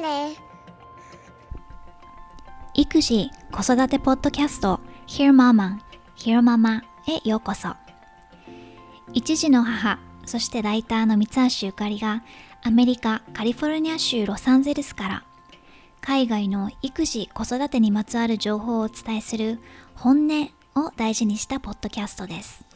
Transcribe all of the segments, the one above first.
ね。育児・子育てポッドキャスト Hear Mama, Hear Mama へようこそ。一児の母、そしてライターの三橋ゆかりがアメリカ・カリフォルニア州ロサンゼルスから海外の育児・子育てにまつわる情報をお伝えする本音を大事にしたポッドキャストです。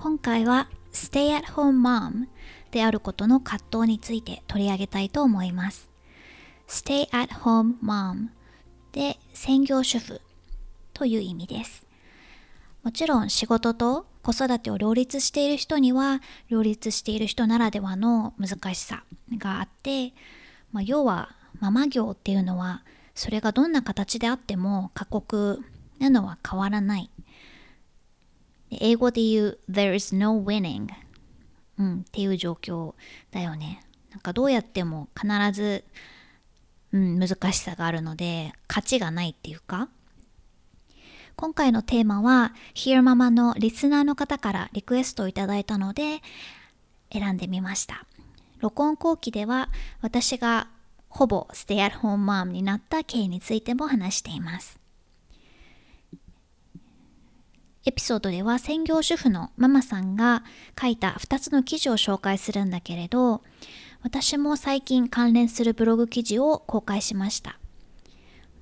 今回は Stay at Home Mom であることの葛藤について取り上げたいと思います。Stay at Home Mom で専業主婦という意味です。もちろん仕事と子育てを両立している人には両立している人ならではの難しさがあって、まあ、要はママ業っていうのはそれがどんな形であっても過酷なのは変わらない英語で言う There is no winning、うん、っていう状況だよね。なんかどうやっても必ず、うん、難しさがあるので勝ちがないっていうか今回のテーマは Hear Mama のリスナーの方からリクエストをいただいたので選んでみました。録音後期では私がほぼステイアットホームマームになった経緯についても話しています。エピソードでは専業主婦のママさんが書いた2つの記事を紹介するんだけれど私も最近関連するブログ記事を公開しました。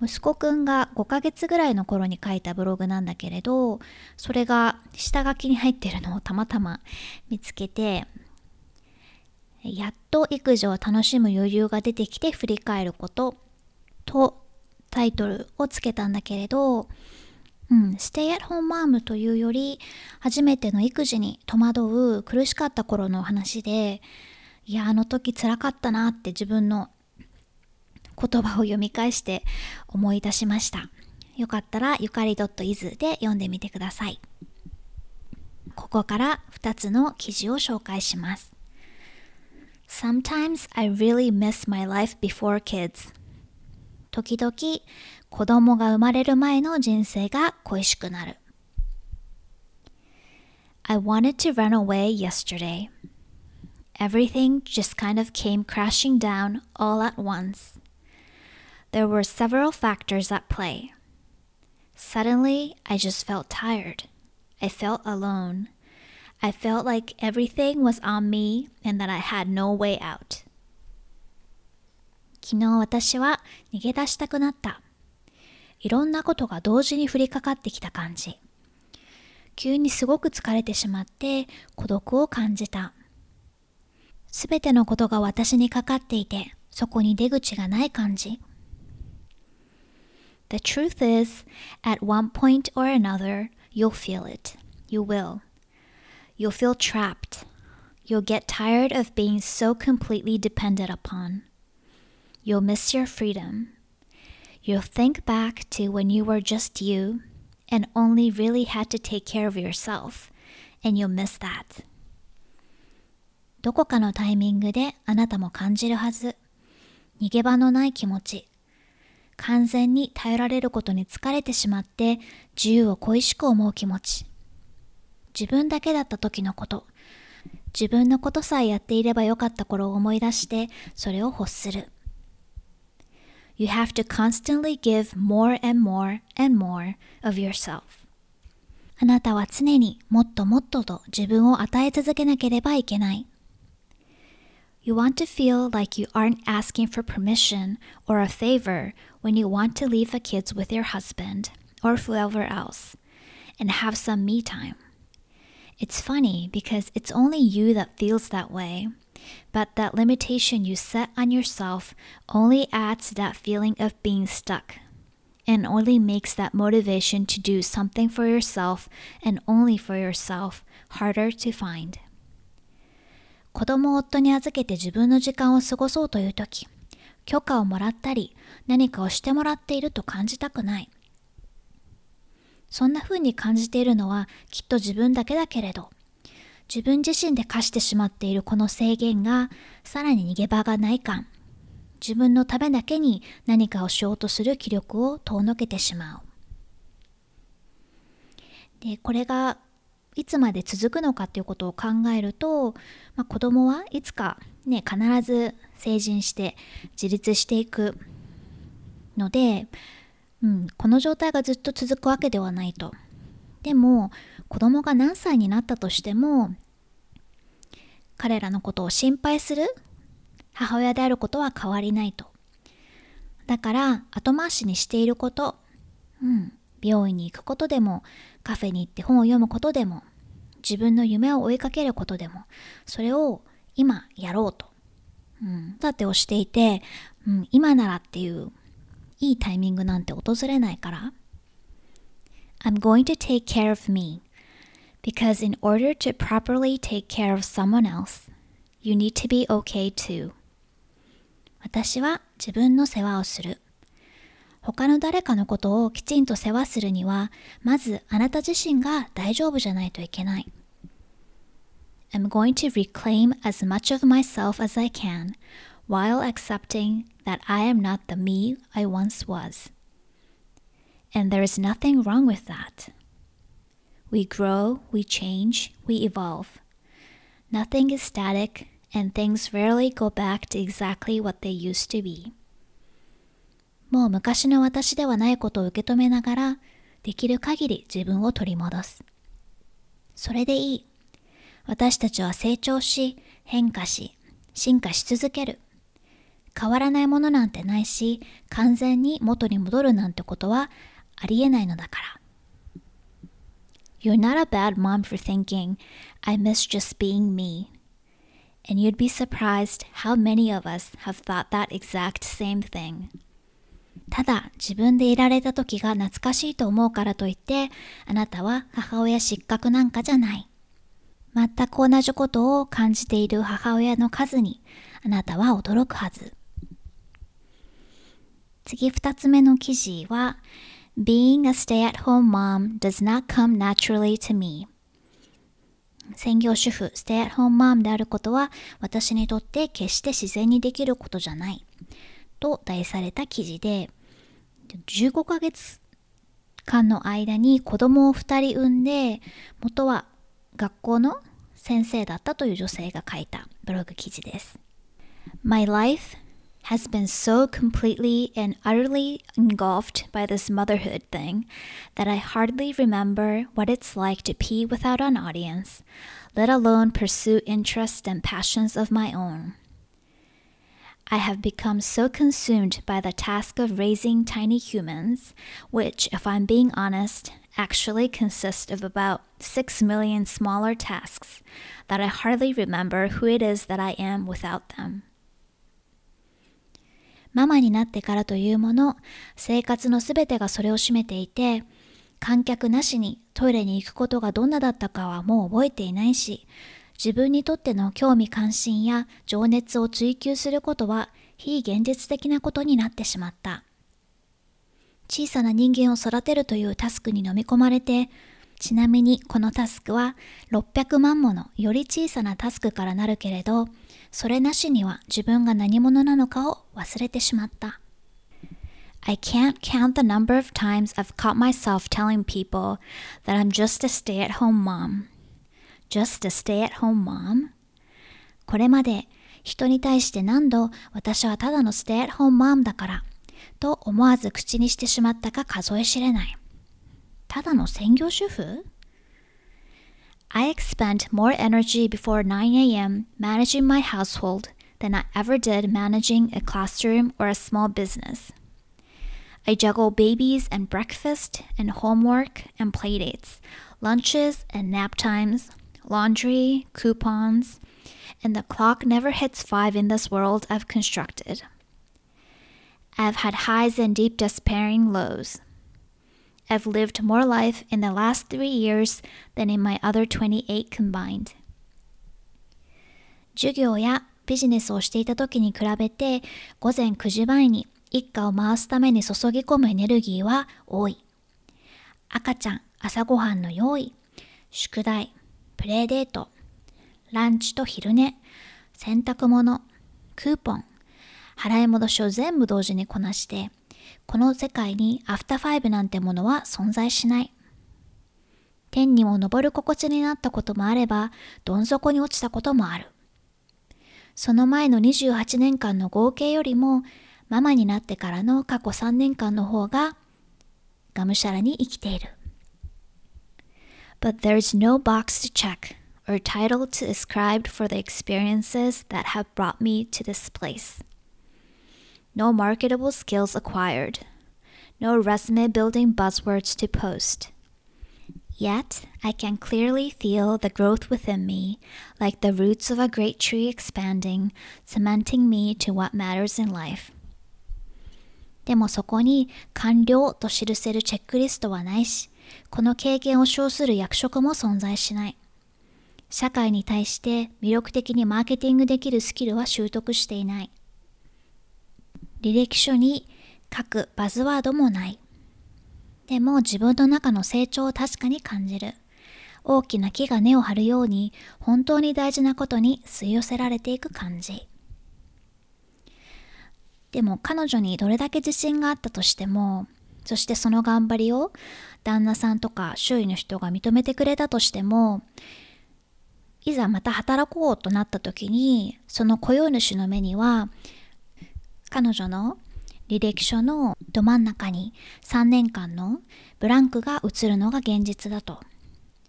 息子くんが5ヶ月ぐらいの頃に書いたブログなんだけれどそれが下書きに入ってるのをたまたま見つけてやっと育児を楽しむ余裕が出てきて振り返ることとタイトルをつけたんだけれどうん、ステイアットホームマームというより初めての育児に戸惑う苦しかった頃の話でいやあの時つらかったなって自分の言葉を読み返して思い出しました。よかったらゆかり .iz で読んでみてください。ここから2つの記事を紹介します。Sometimes I really miss my life before kids 時々子供が生まれる前の人生が恋しくなる。I wanted to run away yesterday. Everything just kind of came crashing down all at once. There were several factors at play. Suddenly, I just felt tired. I felt alone. I felt like everything was on me and that I had no way out. 昨日私は逃げ出したくなった。いろんなことが同時に降りかかってきた感じ。急にすごく疲れてしまって孤独を感じた。すべてのことが私にかかっていて、そこに出口がない感じ。The truth is, at one point or another, you'll feel it. You will. You'll feel trapped. You'll get tired of being so completely depended upon. You'll miss your freedom. You'll think back to when you were just you and only really had to take care of yourself, and you'll miss that. どこかのタイミングであなたも感じるはず。逃げ場のない気持ち。完全に頼られることに疲れてしまって自由を恋しく思う気持ち。自分だけだった時のこと。自分のことさえやっていればよかった頃を思い出してそれを欲する。you have to constantly give more and more and more of yourself. あなたは常にもっともっとと自分を与え続けなければいけない。You want to feel like you aren't asking for permission or a favor when you want to leave the kids with your husband or whoever else and have some me time. It's funny because it's only you that feels that way but that limitation you set on yourself only adds that feeling of being stuck and only makes that motivation to do something for yourself and only for yourself harder to find. 子供を夫に預けて自分の時間を過ごそうという時、許可をもらったり何かをしてもらっていると感じたくない。そんな風に感じているのはきっと自分だけだけれど、自分自身で課してしまっているこの制限がさらに逃げ場がない感自分のためだけに何かをしようとする気力を遠のけてしまうでこれがいつまで続くのかっていうことを考えると、まあ、子供はいつかね必ず成人して自立していくので、うん、この状態がずっと続くわけではないと。でも子供が何歳になったとしても彼らのことを心配する母親であることは変わりないと。だから後回しにしていること、うん、病院に行くことでもカフェに行って本を読むことでも自分の夢を追いかけることでもそれを今やろうと、うん、だってをしていて、うん、今ならっていういいタイミングなんて訪れないから I'm going to take care of me because in order to properly take care of someone else you need to be okay too 私は自分の世話をする他の誰かのことをきちんと世話するには、まずあなた自身が大丈夫じゃないといけない。I'm going to reclaim as much of myself as I can while accepting that I am not the me I once was. And there is nothing wrong with that. We grow, we change, we evolve. Nothing is static, and things rarely go back to exactly what they used to be. もう昔の私ではないことを受け止めながら、できる限り自分を取り戻す。それでいい。私たちは成長し、変化し、進化し続ける。変わらないものなんてないし、完全に元に戻るなんてことはありえないのだから。You're not a bad mom for thinking, I miss just being me. And you'd be surprised how many of us have thought that exact same thing. ただ自分でいられた時が懐かしいと思うからといってあなたは母親失格なんかじゃない全く同じことを感じている母親の数にあなたは驚くはず次二つ目の記事は Being a stay-at-home mom does not come naturally to me 専業主婦、ステイアットホームマームであることは私にとって決して自然にできることじゃない。と題された記事で、15ヶ月間の間に子供を2人産んで元は学校の先生だったという女性が書いたブログ記事です。My life has been so completely and utterly engulfed by this motherhood thing that I hardly remember what it's like to pee without an audience, let alone pursue interests and passions of my own. I have become so consumed by the task of raising tiny humans, which, if I'm being honest, actually consist of about 6 million smaller tasks, that I hardly remember who it is that I am without them. ママになってからというもの、生活のすべてがそれを占めていて、観客なしにトイレに行くことがどんなだったかはもう覚えていないし、自分にとっての興味関心や情熱を追求することは非現実的なことになってしまった。小さな人間を育てるというタスクに飲み込まれて、ちなみにこのタスクは600万ものより小さなタスクからなるけれど、それなしには自分が何者なのかを忘れてしまった。I can't count the number of times I've caught myself telling people that I'm just a stay at home mom. just a stay-at-home mom? これまで人に対して何度私はただの stay-at-home mom だからと思わず口にしてしまったか数え知れない。ただの専業主婦 I expend more energy before 9 a.m. managing my household than I ever did managing a classroom or a small business. I juggle babies and breakfast and homework and playdates, lunches and nap times, laundry, coupons, and the clock never hits five in this world I've constructed. I've had highs and deep despairing lows. I've lived more life in the last three years than in my other 28 combined. 授業やビジネスをしていた時に比べて午前9時前に一家を回すために注ぎ込むエネルギーは多い。赤ちゃん、朝ごはんの用意、宿題、プレイデート、ランチと昼寝、洗濯物、クーポン、払い戻しを全部同時にこなして、この世界にアフターファイブなんてものは存在しない。天にも昇る心地になったこともあれば、どん底に落ちたこともある。その前の28年間の合計よりも、ママになってからの過去3年間の方が、がむしゃらに生きている。But there is no box to check or title to ascribe for the experiences that have brought me to this place. No marketable skills acquired. No resume building buzzwords to post. Yet I can clearly feel the growth within me, like the roots of a great tree expanding, cementing me to what matters in life. でもそこに完了と記せるチェックリストはないし、この経験を称する役職も存在しない。社会に対して魅力的にマーケティングできるスキルは習得していない。履歴書に書くバズワードもない。でも自分の中の成長を確かに感じる。大きな木が根を張るように本当に大事なことに吸い寄せられていく感じ。でも彼女にどれだけ自信があったとしても、そしてその頑張りを旦那さんとか周囲の人が認めてくれたとしても、いざまた働こうとなった時に、その雇用主の目には、彼女の履歴書のど真ん中に3年間のブランクが映るのが現実だと。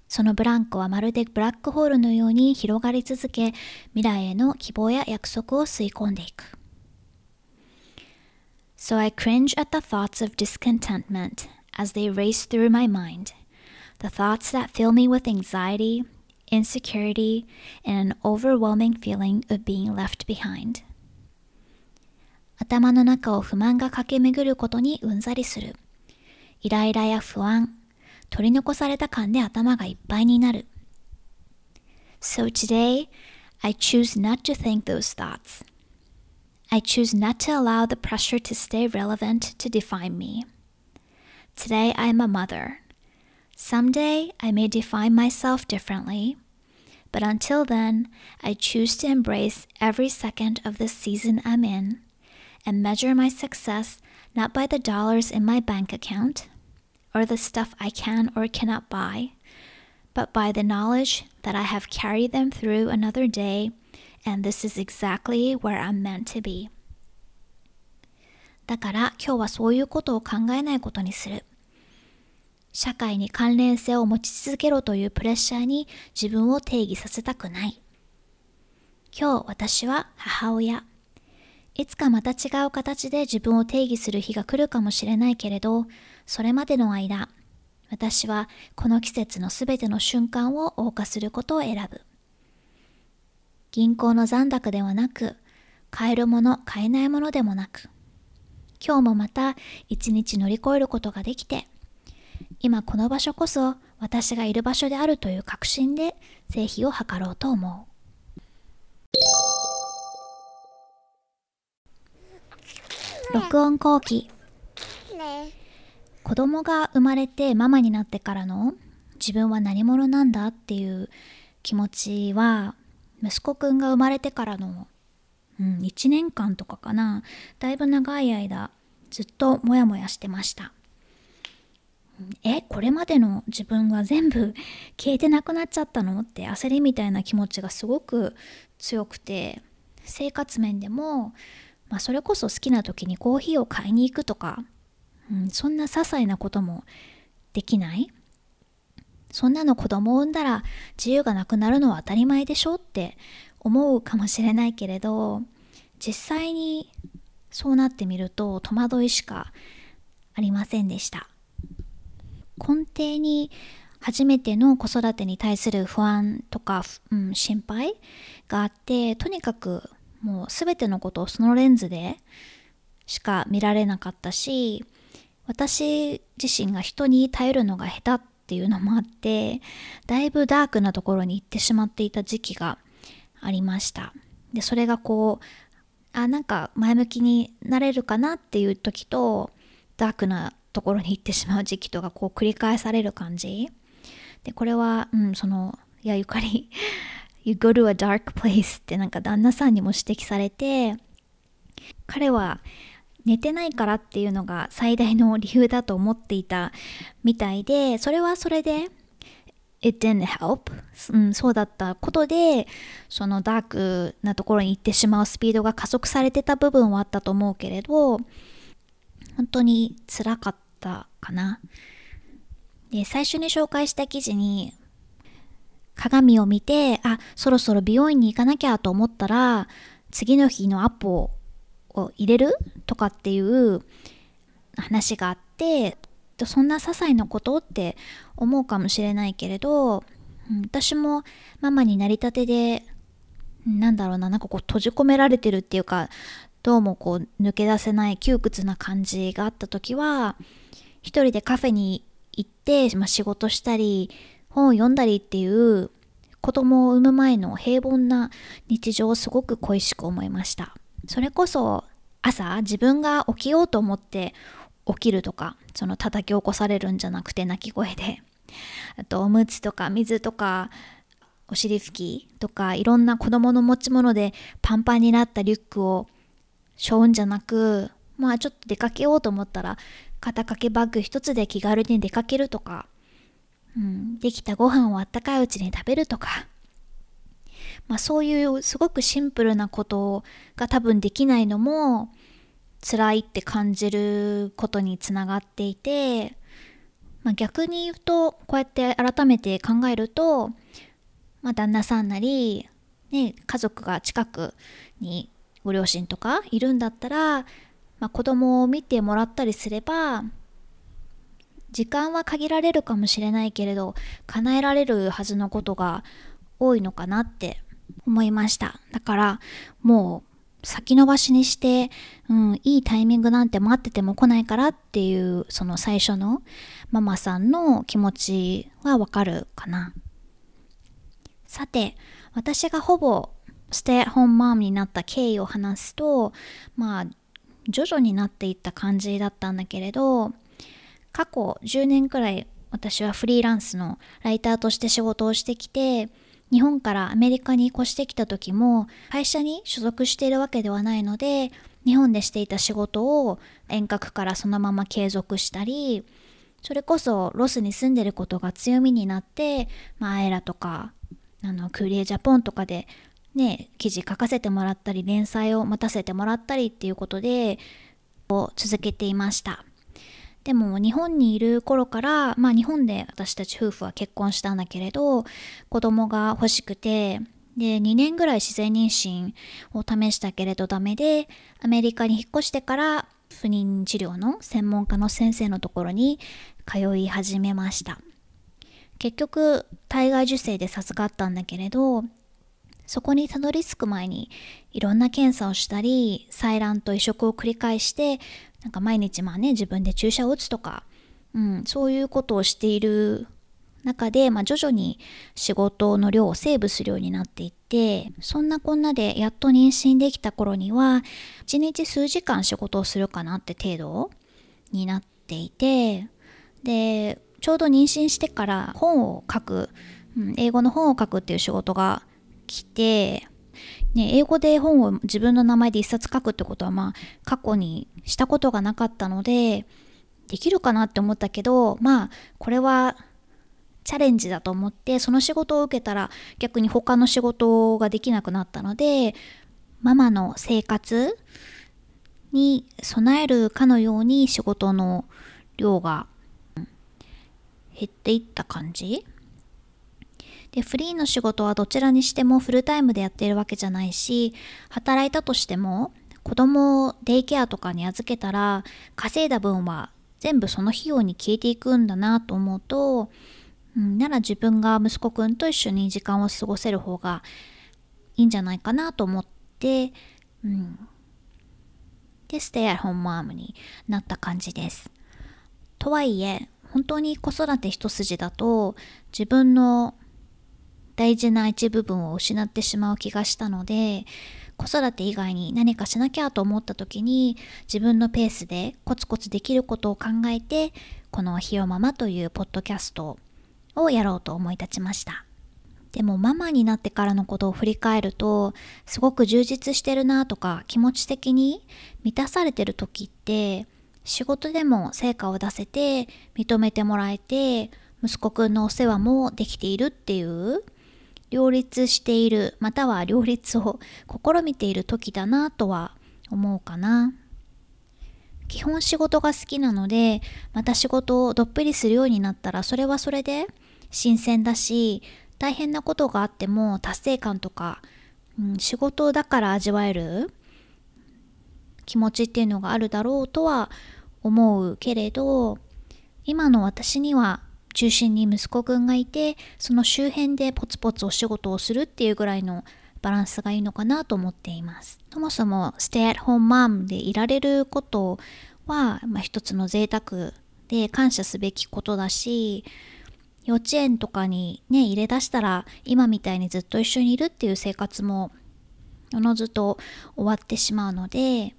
そのブランクはまるでブラックホールのように広がり続け、未来への希望や約束を吸い込んでいく。So I cringe at the thoughts of discontentment as they race through my mind. The thoughts that fill me with anxiety, insecurity, and an overwhelming feeling of being left behind. 頭の中を不満が駆け巡ることにうんざりする。イライラや不安、取り残された感で頭がいっぱいになる。So today, I choose not to think those thoughts. I choose not to allow the pressure to stay relevant to define me. Today I am a mother. Someday I may define myself differently, but until then, I choose to embrace every second of the season I'm in And measure my success not by the dollars in my bank account or the stuff I can or cannot buy, but by the knowledge that I have carried them through another day and this is exactly where I'm meant to be. だから今日はそういうことを考えないことにする。社会に関連性を持ち続けろというプレッシャーに自分を定義させたくない。今日私は母親。いつかまた違う形で自分を定義する日が来るかもしれないけれど、それまでの間、私はこの季節のすべての瞬間を謳歌することを選ぶ。銀行の残高ではなく、買えるもの、買えないものでもなく、今日もまた一日乗り越えることができて、今この場所こそ私がいる場所であるという確信で成否を図ろうと思う。録音後期。子供が生まれてママになってからの自分は何者なんだっていう気持ちは息子くんが生まれてからの、うん、1年間とかかな。だいぶ長い間ずっとモヤモヤしてました。えこれまでの自分は全部消えてなくなっちゃったの？って焦りみたいな気持ちがすごく強くて生活面でもまあ、それこそ好きな時にコーヒーを買いに行くとか、うん、そんな些細なこともできない。そんなの子供を産んだら自由がなくなるのは当たり前でしょって思うかもしれないけれど実際にそうなってみると戸惑いしかありませんでした。根底に初めての子育てに対する不安とか、うん、心配があってとにかくもう全てのことをそのレンズでしか見られなかったし私自身が人に頼るのが下手っていうのもあってだいぶダークなところに行ってしまっていた時期がありました。でそれがこうあなんか前向きになれるかなっていう時とダークなところに行ってしまう時期とかこう繰り返される感じ。でこれは、うん、そのいやゆかり You go to a dark place ってなんか旦那さんにも指摘されて彼は寝てないからっていうのが最大の理由だと思っていたみたいでそれはそれで it didn't help、うん、そうだったことでそのダークなところに行ってしまうスピードが加速されてた部分はあったと思うけれど本当につらかったかな。で最初に紹介した記事に鏡を見てあそろそろ美容院に行かなきゃと思ったら次の日のアポを入れるとかっていう話があってそんな些細なことって思うかもしれないけれど、私もママになりたてでなんだろうななんかこう閉じ込められてるっていうかどうもこう抜け出せない窮屈な感じがあった時は一人でカフェに行って、まあ、仕事したり本を読んだりっていう子供を産む前の平凡な日常をすごく恋しく思いました。それこそ朝自分が起きようと思って起きるとかその叩き起こされるんじゃなくて泣き声であとおむつとか水とかお尻拭きとかいろんな子供の持ち物でパンパンになったリュックを背負うんじゃなくまあちょっと出かけようと思ったら肩掛けバッグ一つで気軽に出かけるとか、うん、できたご飯をあったかいうちに食べるとか、まあ、そういうすごくシンプルなことが多分できないのも辛いって感じることにつながっていて、まあ、逆に言うとこうやって改めて考えると、まあ、旦那さんなり、ね、家族が近くにご両親とかいるんだったら、まあ、子供を見てもらったりすれば時間は限られるかもしれないけれど叶えられるはずのことが多いのかなって思いました。だからもう先延ばしにして、うん、いいタイミングなんて待ってても来ないからっていうその最初のママさんの気持ちはわかるかな。さて私がほぼステイホームマームになった経緯を話すとまあ徐々になっていった感じだったんだけれど過去10年くらい私はフリーランスのライターとして仕事をしてきて日本からアメリカに越してきた時も会社に所属しているわけではないので日本でしていた仕事を遠隔からそのまま継続したりそれこそロスに住んでることが強みになって、まあ、アエラとかあのクーリエジャポンとかでね記事書かせてもらったり連載を待たせてもらったりっていうことで続けていました。でも日本にいる頃からまあ日本で私たち夫婦は結婚したんだけれど子供が欲しくてで2年ぐらい自然妊娠を試したけれどダメでアメリカに引っ越してから不妊治療の専門家の先生のところに通い始めました。結局体外受精で授かったんだけれどそこにたどり着く前にいろんな検査をしたり採卵と移植を繰り返してなんか毎日まあね自分で注射を打つとか、うん、そういうことをしている中で、まあ、徐々に仕事の量をセーブするようになっていってそんなこんなでやっと妊娠できた頃には1日数時間仕事をするかなって程度になっていてでちょうど妊娠してから本を書く、うん、英語の本を書くっていう仕事が来て、ね、英語で本を自分の名前で一冊書くってことはまあ過去にしたことがなかったのでできるかなって思ったけどまあこれはチャレンジだと思ってその仕事を受けたら逆に他の仕事ができなくなったのでママの生活に備えるかのように仕事の量が減っていった感じ。でフリーの仕事はどちらにしてもフルタイムでやっているわけじゃないし働いたとしても子供をデイケアとかに預けたら稼いだ分は全部その費用に消えていくんだなと思うと、うん、なら自分が息子くんと一緒に時間を過ごせる方がいいんじゃないかなと思って、うん、でステイアホームマームになった感じです。とはいえ本当に子育て一筋だと自分の大事な一部分を失ってしまう気がしたので子育て以外に何かしなきゃと思った時に自分のペースでコツコツできることを考えてこの「ひよママ」というポッドキャストをやろうと思い立ちました。でもママになってからのことを振り返るとすごく充実してるなとか気持ち的に満たされてる時って仕事でも成果を出せて認めてもらえて息子くんのお世話もできているっていう両立しているまたは両立を試みている時だなとは思うかな。基本仕事が好きなのでまた仕事をどっぷりするようになったらそれはそれで新鮮だし大変なことがあっても達成感とか、うん、仕事だから味わえる気持ちっていうのがあるだろうとは思うけれど今の私には中心に息子くんがいてその周辺でポツポツお仕事をするっていうぐらいのバランスがいいのかなと思っています。そもそもステイアットホームマムでいられることは、まあ、一つの贅沢で感謝すべきことだし幼稚園とかにね入れ出したら今みたいにずっと一緒にいるっていう生活もおのずと終わってしまうので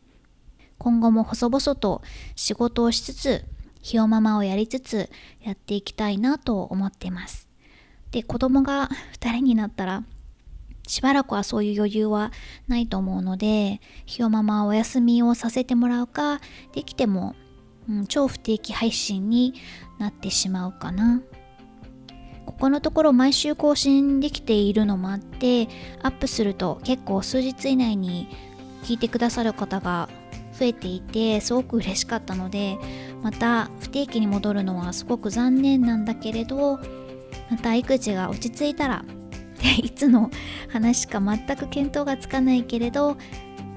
今後も細々と仕事をしつつひよママをやりつつやっていきたいなと思ってます。で子供が2人になったらしばらくはそういう余裕はないと思うのでひよママお休みをさせてもらうかできても、うん、超不定期配信になってしまうかな。ここのところ毎週更新できているのもあってアップすると結構数日以内に聞いてくださる方が増えていてすごく嬉しかったのでまた不定期に戻るのはすごく残念なんだけれどまた育児が落ち着いたら いつの話か全く見当がつかないけれど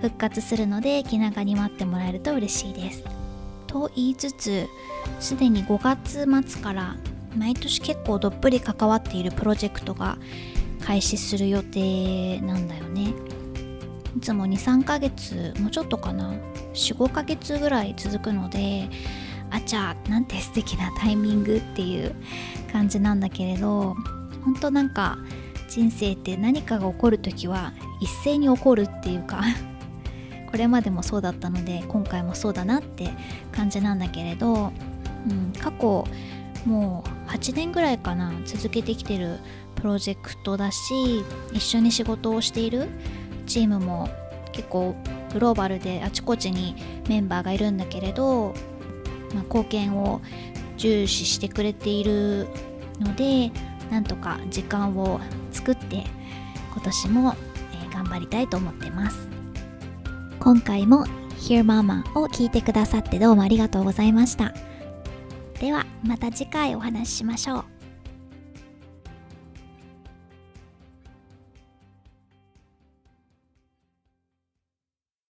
復活するので気長に待ってもらえると嬉しいです。と言いつつすでに5月末から毎年結構どっぷり関わっているプロジェクトが開始する予定なんだよねいつも23ヶ月もうちょっとかな？45ヶ月ぐらい続くのであちゃなんて素敵なタイミングっていう感じなんだけれど本当なんか人生って何かが起こる時は一斉に起こるっていうか これまでもそうだったので今回もそうだなって感じなんだけれど、うん、過去もう8年ぐらいかな続けてきてるプロジェクトだし一緒に仕事をしているチームも結構グローバルであちこちにメンバーがいるんだけれど、まあ、貢献を重視してくれているのでなんとか時間を作って今年も、え、頑張りたいと思ってます今回も Hear Mama を聞いてくださってどうもありがとうございました。ではまた次回お話ししましょう。